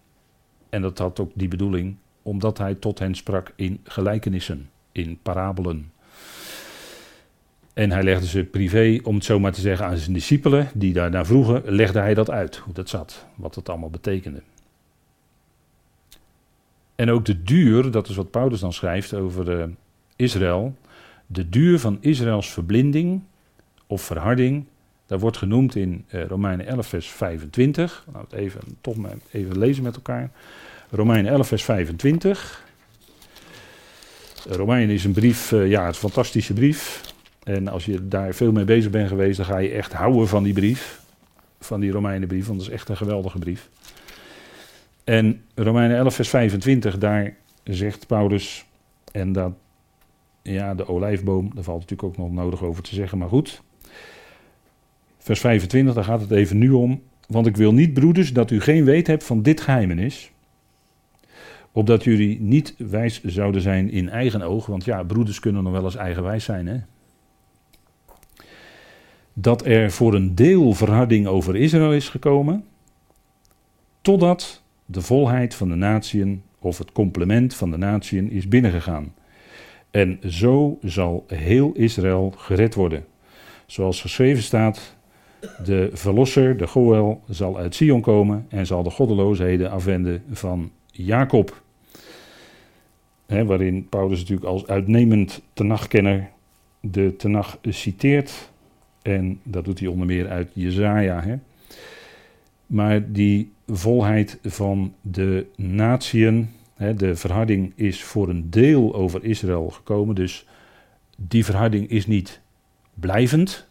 en dat had ook die bedoeling, omdat hij tot hen sprak in gelijkenissen, in parabelen. En hij legde ze privé, om het zo maar te zeggen, aan zijn discipelen, die daarna vroegen, legde hij dat uit, hoe dat zat, wat het allemaal betekende. En ook de duur, dat is wat Paulus dan schrijft over uh, Israël, de duur van Israëls verblinding of verharding, dat wordt genoemd in uh, Romeinen 11, vers 25. Nou, het even, toch maar even lezen met elkaar. Romeinen 11, vers 25. Romeinen is een brief, uh, ja, een fantastische brief. En als je daar veel mee bezig bent geweest, dan ga je echt houden van die brief. Van die Romeinenbrief, want dat is echt een geweldige brief. En Romeinen 11, vers 25, daar zegt Paulus, en dat, ja, de olijfboom, daar valt natuurlijk ook nog nodig over te zeggen, maar goed. Vers 25, daar gaat het even nu om. Want ik wil niet, broeders, dat u geen weet hebt van dit geheimenis. Opdat jullie niet wijs zouden zijn in eigen oog. Want ja, broeders kunnen nog wel eens eigenwijs zijn, hè dat er voor een deel verharding over Israël is gekomen, totdat de volheid van de natieën of het complement van de natieën is binnengegaan. En zo zal heel Israël gered worden. Zoals geschreven staat, de verlosser, de Goel, zal uit Sion komen en zal de goddeloosheden afwenden van Jacob. waarin Paulus natuurlijk als uitnemend tenagkenner de tenag citeert en dat doet hij onder meer uit Jezaja. Maar die volheid van de natieën, de verharding is voor een deel over Israël gekomen. Dus die verharding is niet blijvend.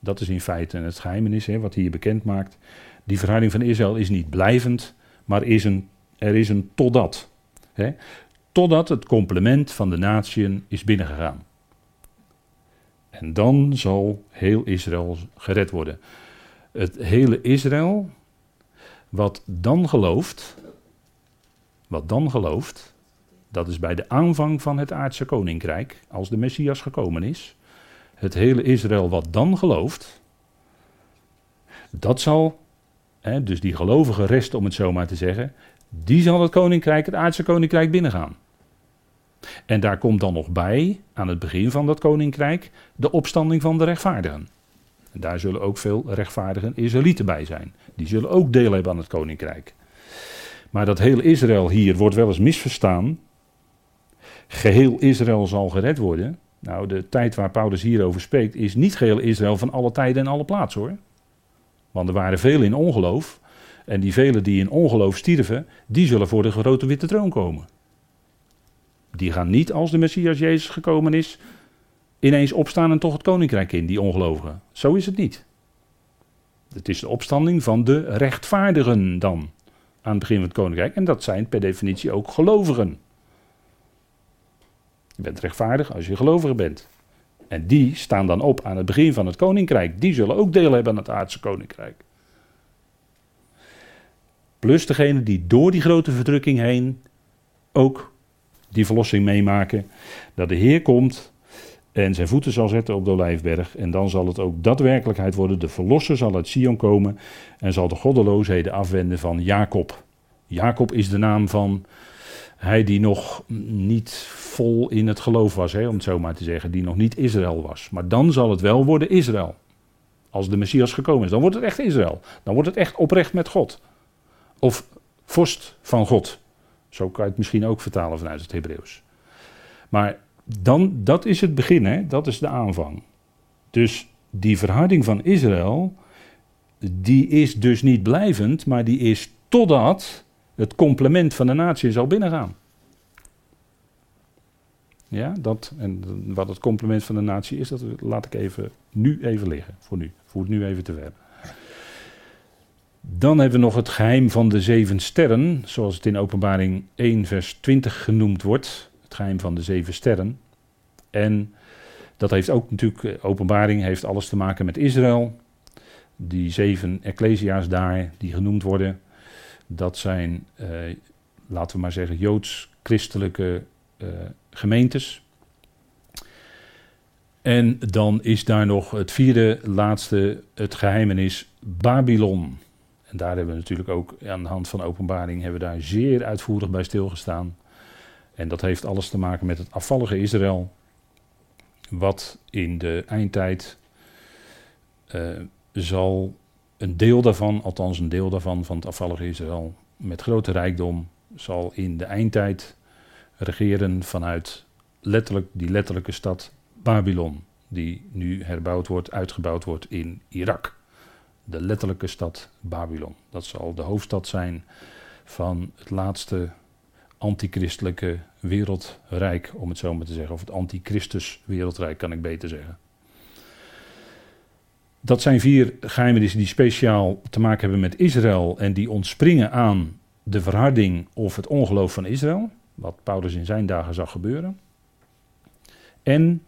Dat is in feite het geheimenis wat hier bekend maakt. Die verharding van Israël is niet blijvend, maar is een, er is een totdat. Totdat het complement van de natieën is binnengegaan. En dan zal heel Israël gered worden. Het hele Israël, wat dan gelooft, wat dan gelooft, dat is bij de aanvang van het aardse koninkrijk, als de Messias gekomen is. Het hele Israël wat dan gelooft, dat zal, hè, dus die gelovige rest om het zo maar te zeggen, die zal het koninkrijk, het aardse koninkrijk binnengaan. En daar komt dan nog bij, aan het begin van dat koninkrijk, de opstanding van de rechtvaardigen. Daar zullen ook veel rechtvaardigen Israëlieten bij zijn. Die zullen ook deel hebben aan het koninkrijk. Maar dat heel Israël hier wordt wel eens misverstaan. Geheel Israël zal gered worden. Nou, de tijd waar Paulus hierover spreekt, is niet geheel Israël van alle tijden en alle plaatsen hoor. Want er waren veel in ongeloof. En die velen die in ongeloof stierven, die zullen voor de grote witte troon komen. Die gaan niet als de Messias Jezus gekomen is, ineens opstaan en toch het koninkrijk in, die ongelovigen. Zo is het niet. Het is de opstanding van de rechtvaardigen dan, aan het begin van het koninkrijk. En dat zijn per definitie ook gelovigen. Je bent rechtvaardig als je gelovige bent. En die staan dan op aan het begin van het koninkrijk. Die zullen ook deel hebben aan het aardse koninkrijk. Plus degene die door die grote verdrukking heen ook die verlossing meemaken. Dat de Heer komt en zijn voeten zal zetten op de Olijfberg. En dan zal het ook daadwerkelijkheid worden. De verlosser zal uit Sion komen en zal de goddeloosheden afwenden van Jacob. Jacob is de naam van hij die nog niet vol in het geloof was, hè, om het zo maar te zeggen, die nog niet Israël was. Maar dan zal het wel worden Israël. Als de Messias gekomen is, dan wordt het echt Israël. Dan wordt het echt oprecht met God. Of vorst van God. Zo kan je het misschien ook vertalen vanuit het Hebreeuws. Maar dan, dat is het begin, hè? dat is de aanvang. Dus die verharding van Israël, die is dus niet blijvend, maar die is totdat het complement van de natie zal binnengaan. Ja, dat, en wat het complement van de natie is, dat laat ik even, nu even liggen, voor nu. Voer het nu even te werpen. Dan hebben we nog het geheim van de zeven sterren, zoals het in openbaring 1 vers 20 genoemd wordt. Het geheim van de zeven sterren. En dat heeft ook natuurlijk, eh, openbaring heeft alles te maken met Israël. Die zeven ecclesia's daar, die genoemd worden, dat zijn, eh, laten we maar zeggen, joods-christelijke eh, gemeentes. En dan is daar nog het vierde, laatste, het geheimenis Babylon. En daar hebben we natuurlijk ook aan de hand van openbaring hebben we daar zeer uitvoerig bij stilgestaan. En dat heeft alles te maken met het afvallige Israël, wat in de eindtijd uh, zal een deel daarvan, althans een deel daarvan, van het afvallige Israël, met grote rijkdom, zal in de eindtijd regeren vanuit letterlijk die letterlijke stad Babylon, die nu herbouwd wordt, uitgebouwd wordt in Irak. De letterlijke stad Babylon. Dat zal de hoofdstad zijn van het laatste antichristelijke wereldrijk, om het zo maar te zeggen. Of het antichristus wereldrijk, kan ik beter zeggen. Dat zijn vier geheimenissen die speciaal te maken hebben met Israël en die ontspringen aan de verharding of het ongeloof van Israël, wat Paulus in zijn dagen zag gebeuren. En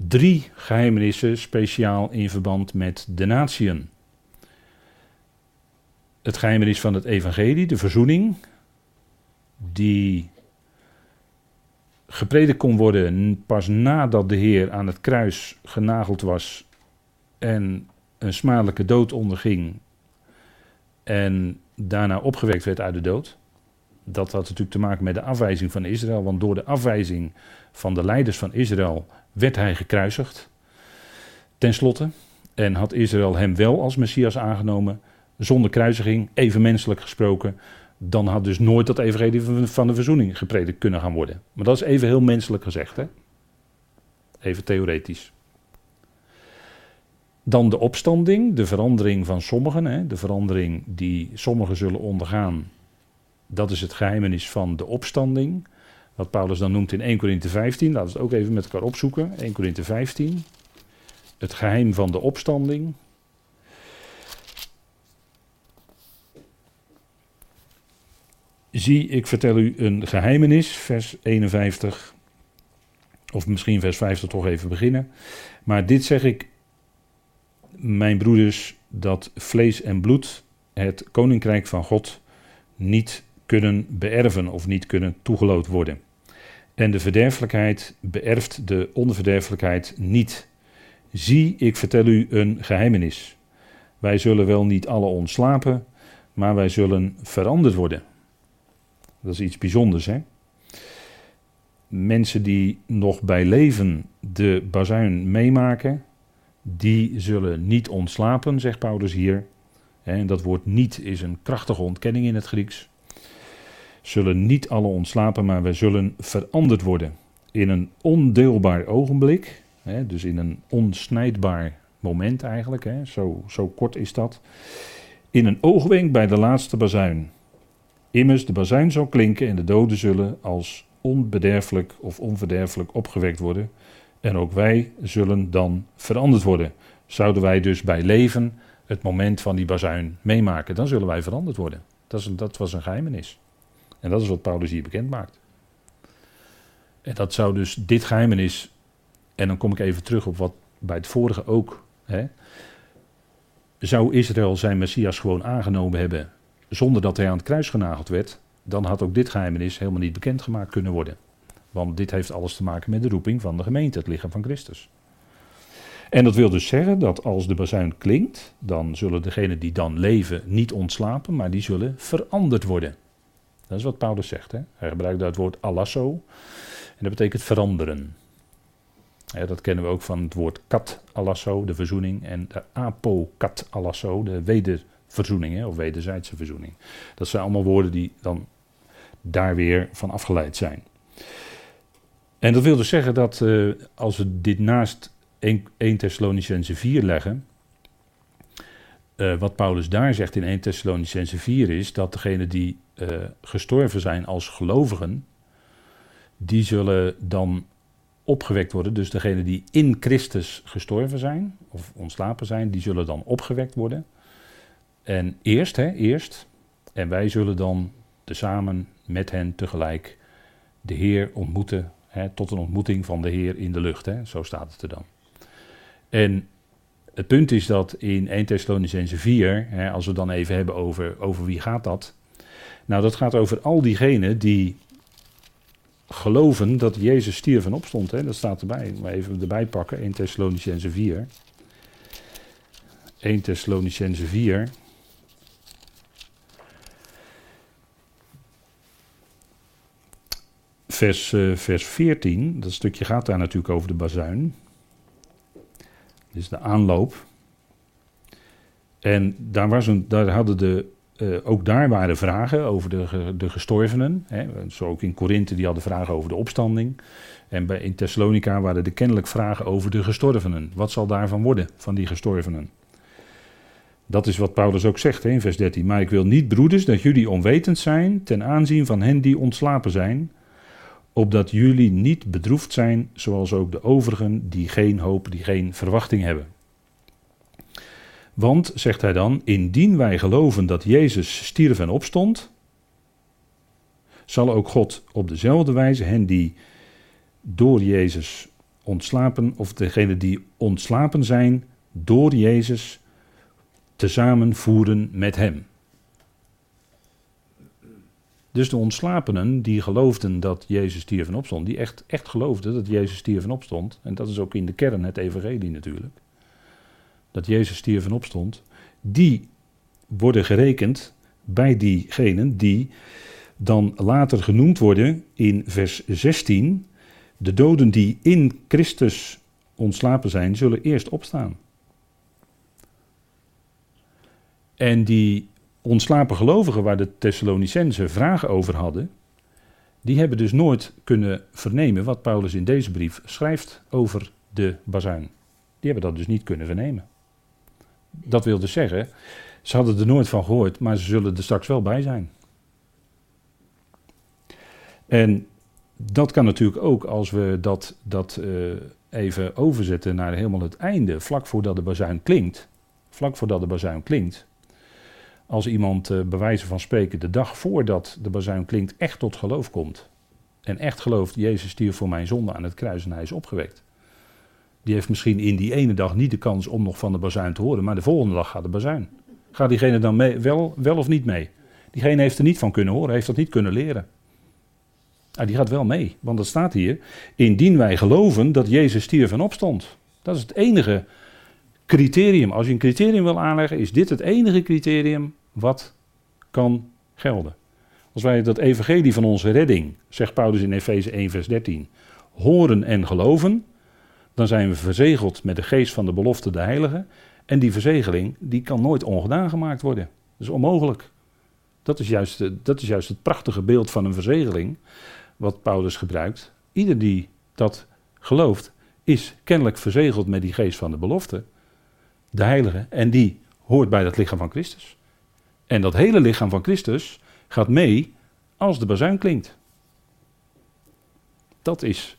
drie geheimenissen speciaal in verband met de natieën. Het geheimenis van het evangelie, de verzoening, die gepredikt kon worden pas nadat de Heer aan het kruis genageld was en een smadelijke dood onderging en daarna opgewekt werd uit de dood. Dat had natuurlijk te maken met de afwijzing van Israël, want door de afwijzing van de leiders van Israël werd hij gekruisigd. Ten slotte, en had Israël hem wel als Messias aangenomen, zonder kruisiging, even menselijk gesproken, dan had dus nooit dat evangelie van de verzoening gepredikt kunnen gaan worden. Maar dat is even heel menselijk gezegd, hè? Even theoretisch. Dan de opstanding, de verandering van sommigen, hè, de verandering die sommigen zullen ondergaan. Dat is het geheimenis van de opstanding. Wat Paulus dan noemt in 1 Korinthe 15. Laten we het ook even met elkaar opzoeken. 1 Korinthe 15. Het geheim van de opstanding. Zie, ik vertel u een geheimenis, vers 51. Of misschien vers 50 toch even beginnen. Maar dit zeg ik mijn broeders, dat vlees en bloed het koninkrijk van God niet kunnen beërven of niet kunnen toegeloot worden. En de verderfelijkheid beërft de onverderfelijkheid niet. Zie, ik vertel u een geheimenis. Wij zullen wel niet alle ontslapen, maar wij zullen veranderd worden. Dat is iets bijzonders, hè? Mensen die nog bij leven de bazuin meemaken, die zullen niet ontslapen, zegt Paulus hier. En dat woord niet is een krachtige ontkenning in het Grieks. Zullen niet alle ontslapen, maar wij zullen veranderd worden. In een ondeelbaar ogenblik, dus in een onsnijdbaar moment eigenlijk, zo, zo kort is dat. In een oogwenk bij de laatste bazuin. Immers, de bazuin zal klinken en de doden zullen als onbederfelijk of onverderfelijk opgewekt worden. En ook wij zullen dan veranderd worden. Zouden wij dus bij leven het moment van die bazuin meemaken, dan zullen wij veranderd worden. Dat, is, dat was een geheimenis. En dat is wat Paulus hier bekend maakt. En dat zou dus dit geheimenis, en dan kom ik even terug op wat bij het vorige ook. Hè, zou Israël zijn Messias gewoon aangenomen hebben zonder dat hij aan het kruis genageld werd, dan had ook dit geheimenis helemaal niet bekendgemaakt kunnen worden. Want dit heeft alles te maken met de roeping van de gemeente, het lichaam van Christus. En dat wil dus zeggen dat als de bazuin klinkt, dan zullen degenen die dan leven niet ontslapen, maar die zullen veranderd worden. Dat is wat Paulus zegt. Hè? Hij gebruikt daar het woord alasso. En dat betekent veranderen. dat kennen we ook van het woord kat alasso, de verzoening. En de apo kat alasso, de wederverzoening hè, of wederzijdse verzoening. Dat zijn allemaal woorden die dan daar weer van afgeleid zijn. En dat wil dus zeggen dat uh, als we dit naast 1, 1 Thessalonicense 4 leggen. Uh, wat Paulus daar zegt in 1 Thessalonicense 4 is dat degenen die uh, gestorven zijn als gelovigen, die zullen dan opgewekt worden. Dus degenen die in Christus gestorven zijn, of ontslapen zijn, die zullen dan opgewekt worden. En eerst, hè, eerst. En wij zullen dan tezamen met hen tegelijk de Heer ontmoeten, hè, tot een ontmoeting van de Heer in de lucht. Hè, zo staat het er dan. En het punt is dat in 1 Thessalonicense 4, hè, als we dan even hebben over, over wie gaat dat. Nou, dat gaat over al diegenen die geloven dat Jezus stierf en opstond. Hè. Dat staat erbij. Maar even erbij pakken. 1 Thessalonicense 4. 1 Thessalonicense 4. Vers, uh, vers 14, dat stukje gaat daar natuurlijk over de bazuin is de aanloop. En daar, was daar hadden de, uh, ook daar waren vragen over de, de gestorvenen. Hè. Zo ook in Korinthe, die hadden vragen over de opstanding. En bij, in Thessalonica waren er kennelijk vragen over de gestorvenen. Wat zal daarvan worden, van die gestorvenen? Dat is wat Paulus ook zegt in vers 13. Maar ik wil niet, broeders, dat jullie onwetend zijn ten aanzien van hen die ontslapen zijn, opdat jullie niet bedroefd zijn, zoals ook de overigen die geen hoop, die geen verwachting hebben. Want, zegt hij dan, indien wij geloven dat Jezus stierf en opstond, zal ook God op dezelfde wijze hen die door Jezus ontslapen, of degene die ontslapen zijn door Jezus, tezamen voeren met Hem. Dus de ontslapenen die geloofden dat Jezus stierf en opstond, die echt, echt geloofden dat Jezus stierf en opstond, en dat is ook in de kern het evangelie natuurlijk, dat Jezus stierf en opstond, die worden gerekend bij diegenen die dan later genoemd worden in vers 16, de doden die in Christus ontslapen zijn, zullen eerst opstaan. En die ontslapen gelovigen waar de Thessalonicenzen vragen over hadden, die hebben dus nooit kunnen vernemen wat Paulus in deze brief schrijft over de bazuin. Die hebben dat dus niet kunnen vernemen. Dat wil dus zeggen, ze hadden er nooit van gehoord, maar ze zullen er straks wel bij zijn. En dat kan natuurlijk ook als we dat, dat uh, even overzetten naar helemaal het einde, vlak voordat de bazuin klinkt. Vlak voordat de bazuin klinkt, als iemand uh, bij wijze van spreken de dag voordat de bazuin klinkt echt tot geloof komt. En echt gelooft, Jezus stierf voor mijn zonde aan het kruis en hij is opgewekt. Die heeft misschien in die ene dag niet de kans om nog van de bazuin te horen, maar de volgende dag gaat de bazuin. Gaat diegene dan mee, wel, wel of niet mee? Diegene heeft er niet van kunnen horen, heeft dat niet kunnen leren. Ah, die gaat wel mee, want dat staat hier. Indien wij geloven dat Jezus stierf en opstond. Dat is het enige criterium. Als je een criterium wil aanleggen, is dit het enige criterium wat kan gelden. Als wij dat evangelie van onze redding, zegt Paulus in Efeze 1, vers 13, horen en geloven, dan zijn we verzegeld met de geest van de belofte, de heilige. En die verzegeling, die kan nooit ongedaan gemaakt worden. Dat is onmogelijk. Dat is juist, dat is juist het prachtige beeld van een verzegeling, wat Paulus gebruikt. Ieder die dat gelooft, is kennelijk verzegeld met die geest van de belofte, de heilige. En die hoort bij dat lichaam van Christus. En dat hele lichaam van Christus gaat mee als de bazuin klinkt. Dat is,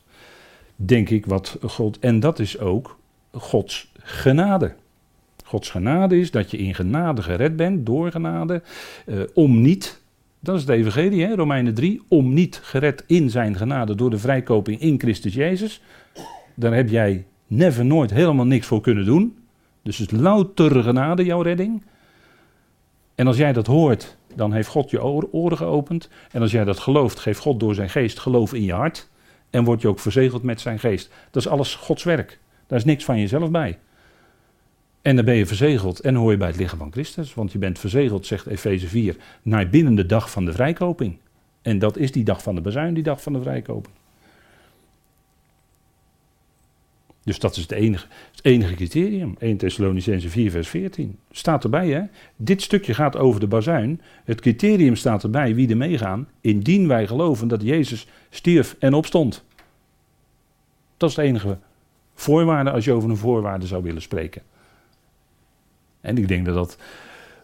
denk ik, wat God. En dat is ook Gods genade. Gods genade is dat je in genade gered bent, door genade, eh, om niet, dat is het evangelie, hè, Romeinen 3, om niet gered in zijn genade door de vrijkoping in Christus Jezus. Daar heb jij never, nooit helemaal niks voor kunnen doen. Dus het is louter genade, jouw redding. En als jij dat hoort, dan heeft God je oren geopend. En als jij dat gelooft, geeft God door zijn geest geloof in je hart. En word je ook verzegeld met zijn geest. Dat is alles Gods werk. Daar is niks van jezelf bij. En dan ben je verzegeld en hoor je bij het lichaam van Christus. Want je bent verzegeld, zegt Efeze 4, naar binnen de dag van de vrijkoping. En dat is die dag van de bezuin, die dag van de vrijkoping. Dus dat is het enige, het enige criterium. 1 Thessalonicense 4 vers 14. Staat erbij hè. Dit stukje gaat over de bazuin. Het criterium staat erbij wie er meegaan. Indien wij geloven dat Jezus stierf en opstond. Dat is het enige voorwaarde als je over een voorwaarde zou willen spreken. En ik denk dat dat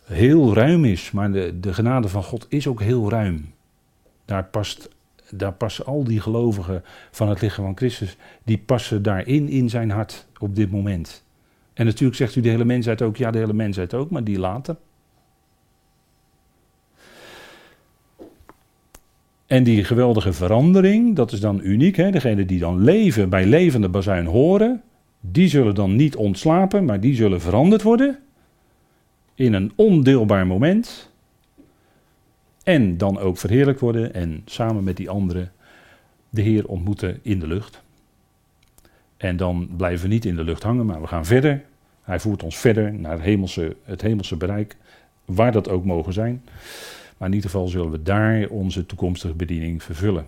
heel ruim is. Maar de, de genade van God is ook heel ruim. Daar past daar passen al die gelovigen van het lichaam van Christus, die passen daarin in zijn hart op dit moment. En natuurlijk zegt u de hele mensheid ook, ja de hele mensheid ook, maar die later. En die geweldige verandering, dat is dan uniek. Hè? Degenen die dan leven bij levende bazuin horen, die zullen dan niet ontslapen, maar die zullen veranderd worden. In een ondeelbaar moment. En dan ook verheerlijk worden en samen met die anderen de Heer ontmoeten in de lucht. En dan blijven we niet in de lucht hangen, maar we gaan verder. Hij voert ons verder naar het hemelse, het hemelse bereik, waar dat ook mogen zijn. Maar in ieder geval zullen we daar onze toekomstige bediening vervullen.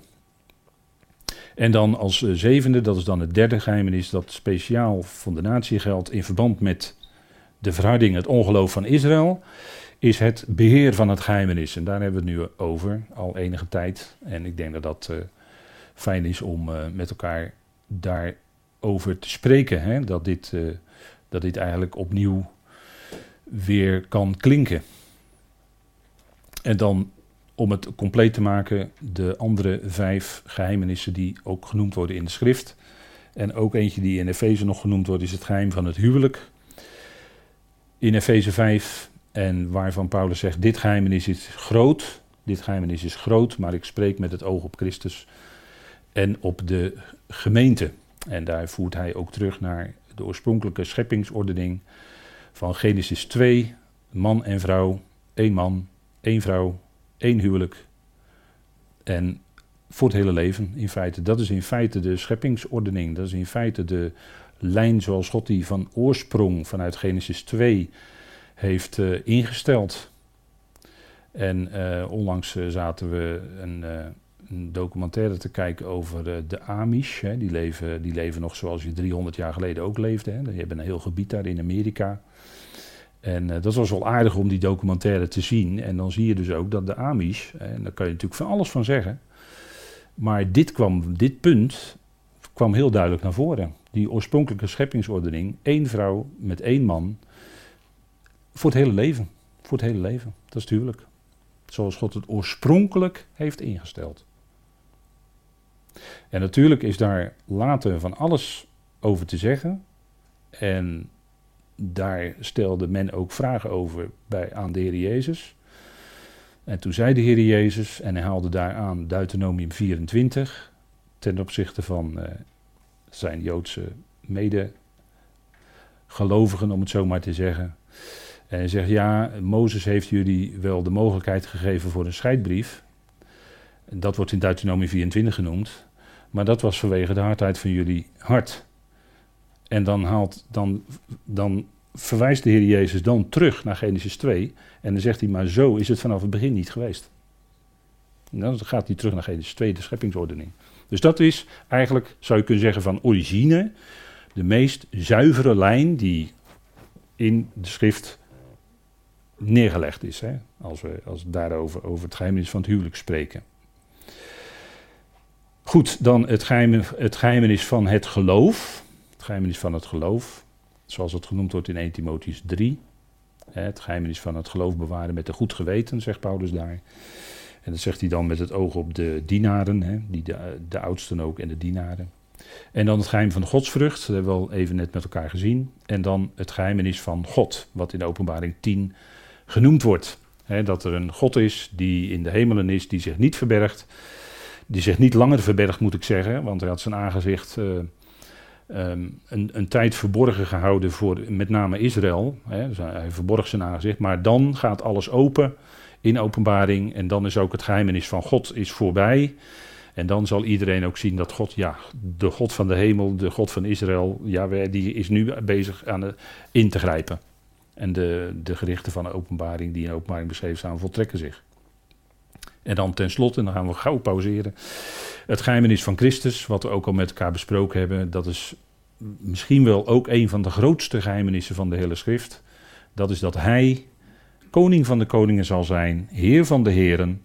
En dan als eh, zevende, dat is dan het derde geheimenis, dat speciaal voor de natie geldt in verband met de verharding, het ongeloof van Israël is het beheer van het geheimenis. En daar hebben we het nu over, al enige tijd. En ik denk dat dat uh, fijn is om uh, met elkaar daarover te spreken. Hè? Dat, dit, uh, dat dit eigenlijk opnieuw weer kan klinken. En dan om het compleet te maken, de andere vijf geheimenissen die ook genoemd worden in de schrift. En ook eentje die in Efeze nog genoemd wordt, is het geheim van het huwelijk. In Efeze 5 en waarvan Paulus zegt, dit geheimenis is groot, dit geheimenis is groot, maar ik spreek met het oog op Christus en op de gemeente. En daar voert hij ook terug naar de oorspronkelijke scheppingsordening van Genesis 2, man en vrouw, één man, één vrouw, één huwelijk. En voor het hele leven in feite. Dat is in feite de scheppingsordening. Dat is in feite de lijn zoals God die van oorsprong vanuit Genesis 2 heeft uh, ingesteld. En uh, onlangs uh, zaten we een, een, documentaire te kijken over de Amish. Hè. Die, leven, die leven nog zoals je 300 jaar geleden ook leefde. Hè. Die hebben een heel gebied daar in Amerika. En dat was wel aardig om die documentaire te zien. En dan zie je dus ook dat de Amish, en daar kan je natuurlijk van alles van zeggen. Maar dit, kwam, dit punt kwam heel duidelijk naar voren. Die oorspronkelijke scheppingsordening, één vrouw met één man, voor het hele leven. Voor het hele leven. Dat is het huwelijk. Zoals God het oorspronkelijk heeft ingesteld. En natuurlijk is daar later van alles over te zeggen. En daar stelde men ook vragen over bij, aan de Heer Jezus. En toen zei de Heer Jezus, en hij haalde daar aan Deuteronomium 24, ten opzichte van uh, zijn Joodse medegelovigen, om het zo maar te zeggen. En zegt, ja, Mozes heeft jullie wel de mogelijkheid gegeven voor een scheidbrief. Dat wordt in Deuteronomie 24 genoemd. Maar dat was vanwege de hardheid van jullie hart. En dan, haalt, dan, dan verwijst de Heer Jezus dan terug naar Genesis 2. En dan zegt hij, maar zo is het vanaf het begin niet geweest. En dan gaat hij terug naar Genesis 2, de scheppingsordening. Dus dat is eigenlijk, zou je kunnen zeggen, van origine de meest zuivere lijn die in de schrift neergelegd is. Hè? Als, we, als daarover over het geheimenis van het huwelijk spreken. Goed, dan het, geheim, het geheimenis van het geloof. Het geheimenis van het geloof, zoals het genoemd wordt in 1 Timotheus 3. Hè, het geheimenis van het geloof bewaren met een goed geweten, zegt Paulus daar. En dat zegt hij dan met het oog op de dienaren, hè, die de, oudsten ook en de dienaren. En dan het geheim van de godsvrucht, dat hebben we al even net met elkaar gezien. En dan het geheimenis van God, wat in de openbaring 10 genoemd wordt. dat er een God is die in de hemelen is, die zich niet verbergt. Die zich niet langer verbergt, moet ik zeggen, want hij had zijn aangezicht uh, um, een, een, tijd verborgen gehouden voor met name Israël. dus hij verborg zijn aangezicht, maar dan gaat alles open in openbaring en dan is ook het geheimenis van God is voorbij. En dan zal iedereen ook zien dat God, ja, de God van de hemel, de God van Israël, ja, die is nu bezig aan de, in te grijpen. En de, de gerichten van de openbaring die in openbaring beschreven staan, voltrekken zich. En dan tenslotte, en dan gaan we gauw pauzeren. Het geheimenis van Christus, wat we ook al met elkaar besproken hebben, dat is misschien wel ook een van de grootste geheimenissen van de hele schrift. Dat is dat hij koning van de koningen zal zijn, heer van de heren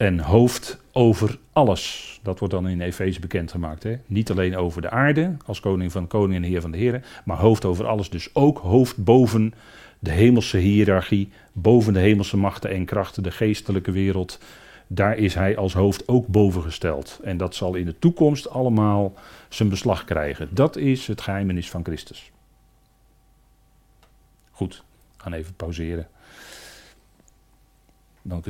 en hoofd over alles. Dat wordt dan in Efeze bekendgemaakt. Hè? Niet alleen over de aarde als koning van de koningen en heer van de heren, maar hoofd over alles. Dus ook hoofd boven de hemelse hiërarchie, boven de hemelse machten en krachten, de geestelijke wereld. Daar is hij als hoofd ook boven gesteld. En dat zal in de toekomst allemaal zijn beslag krijgen. Dat is het geheimenis van Christus. Goed, gaan even pauzeren. Dank u.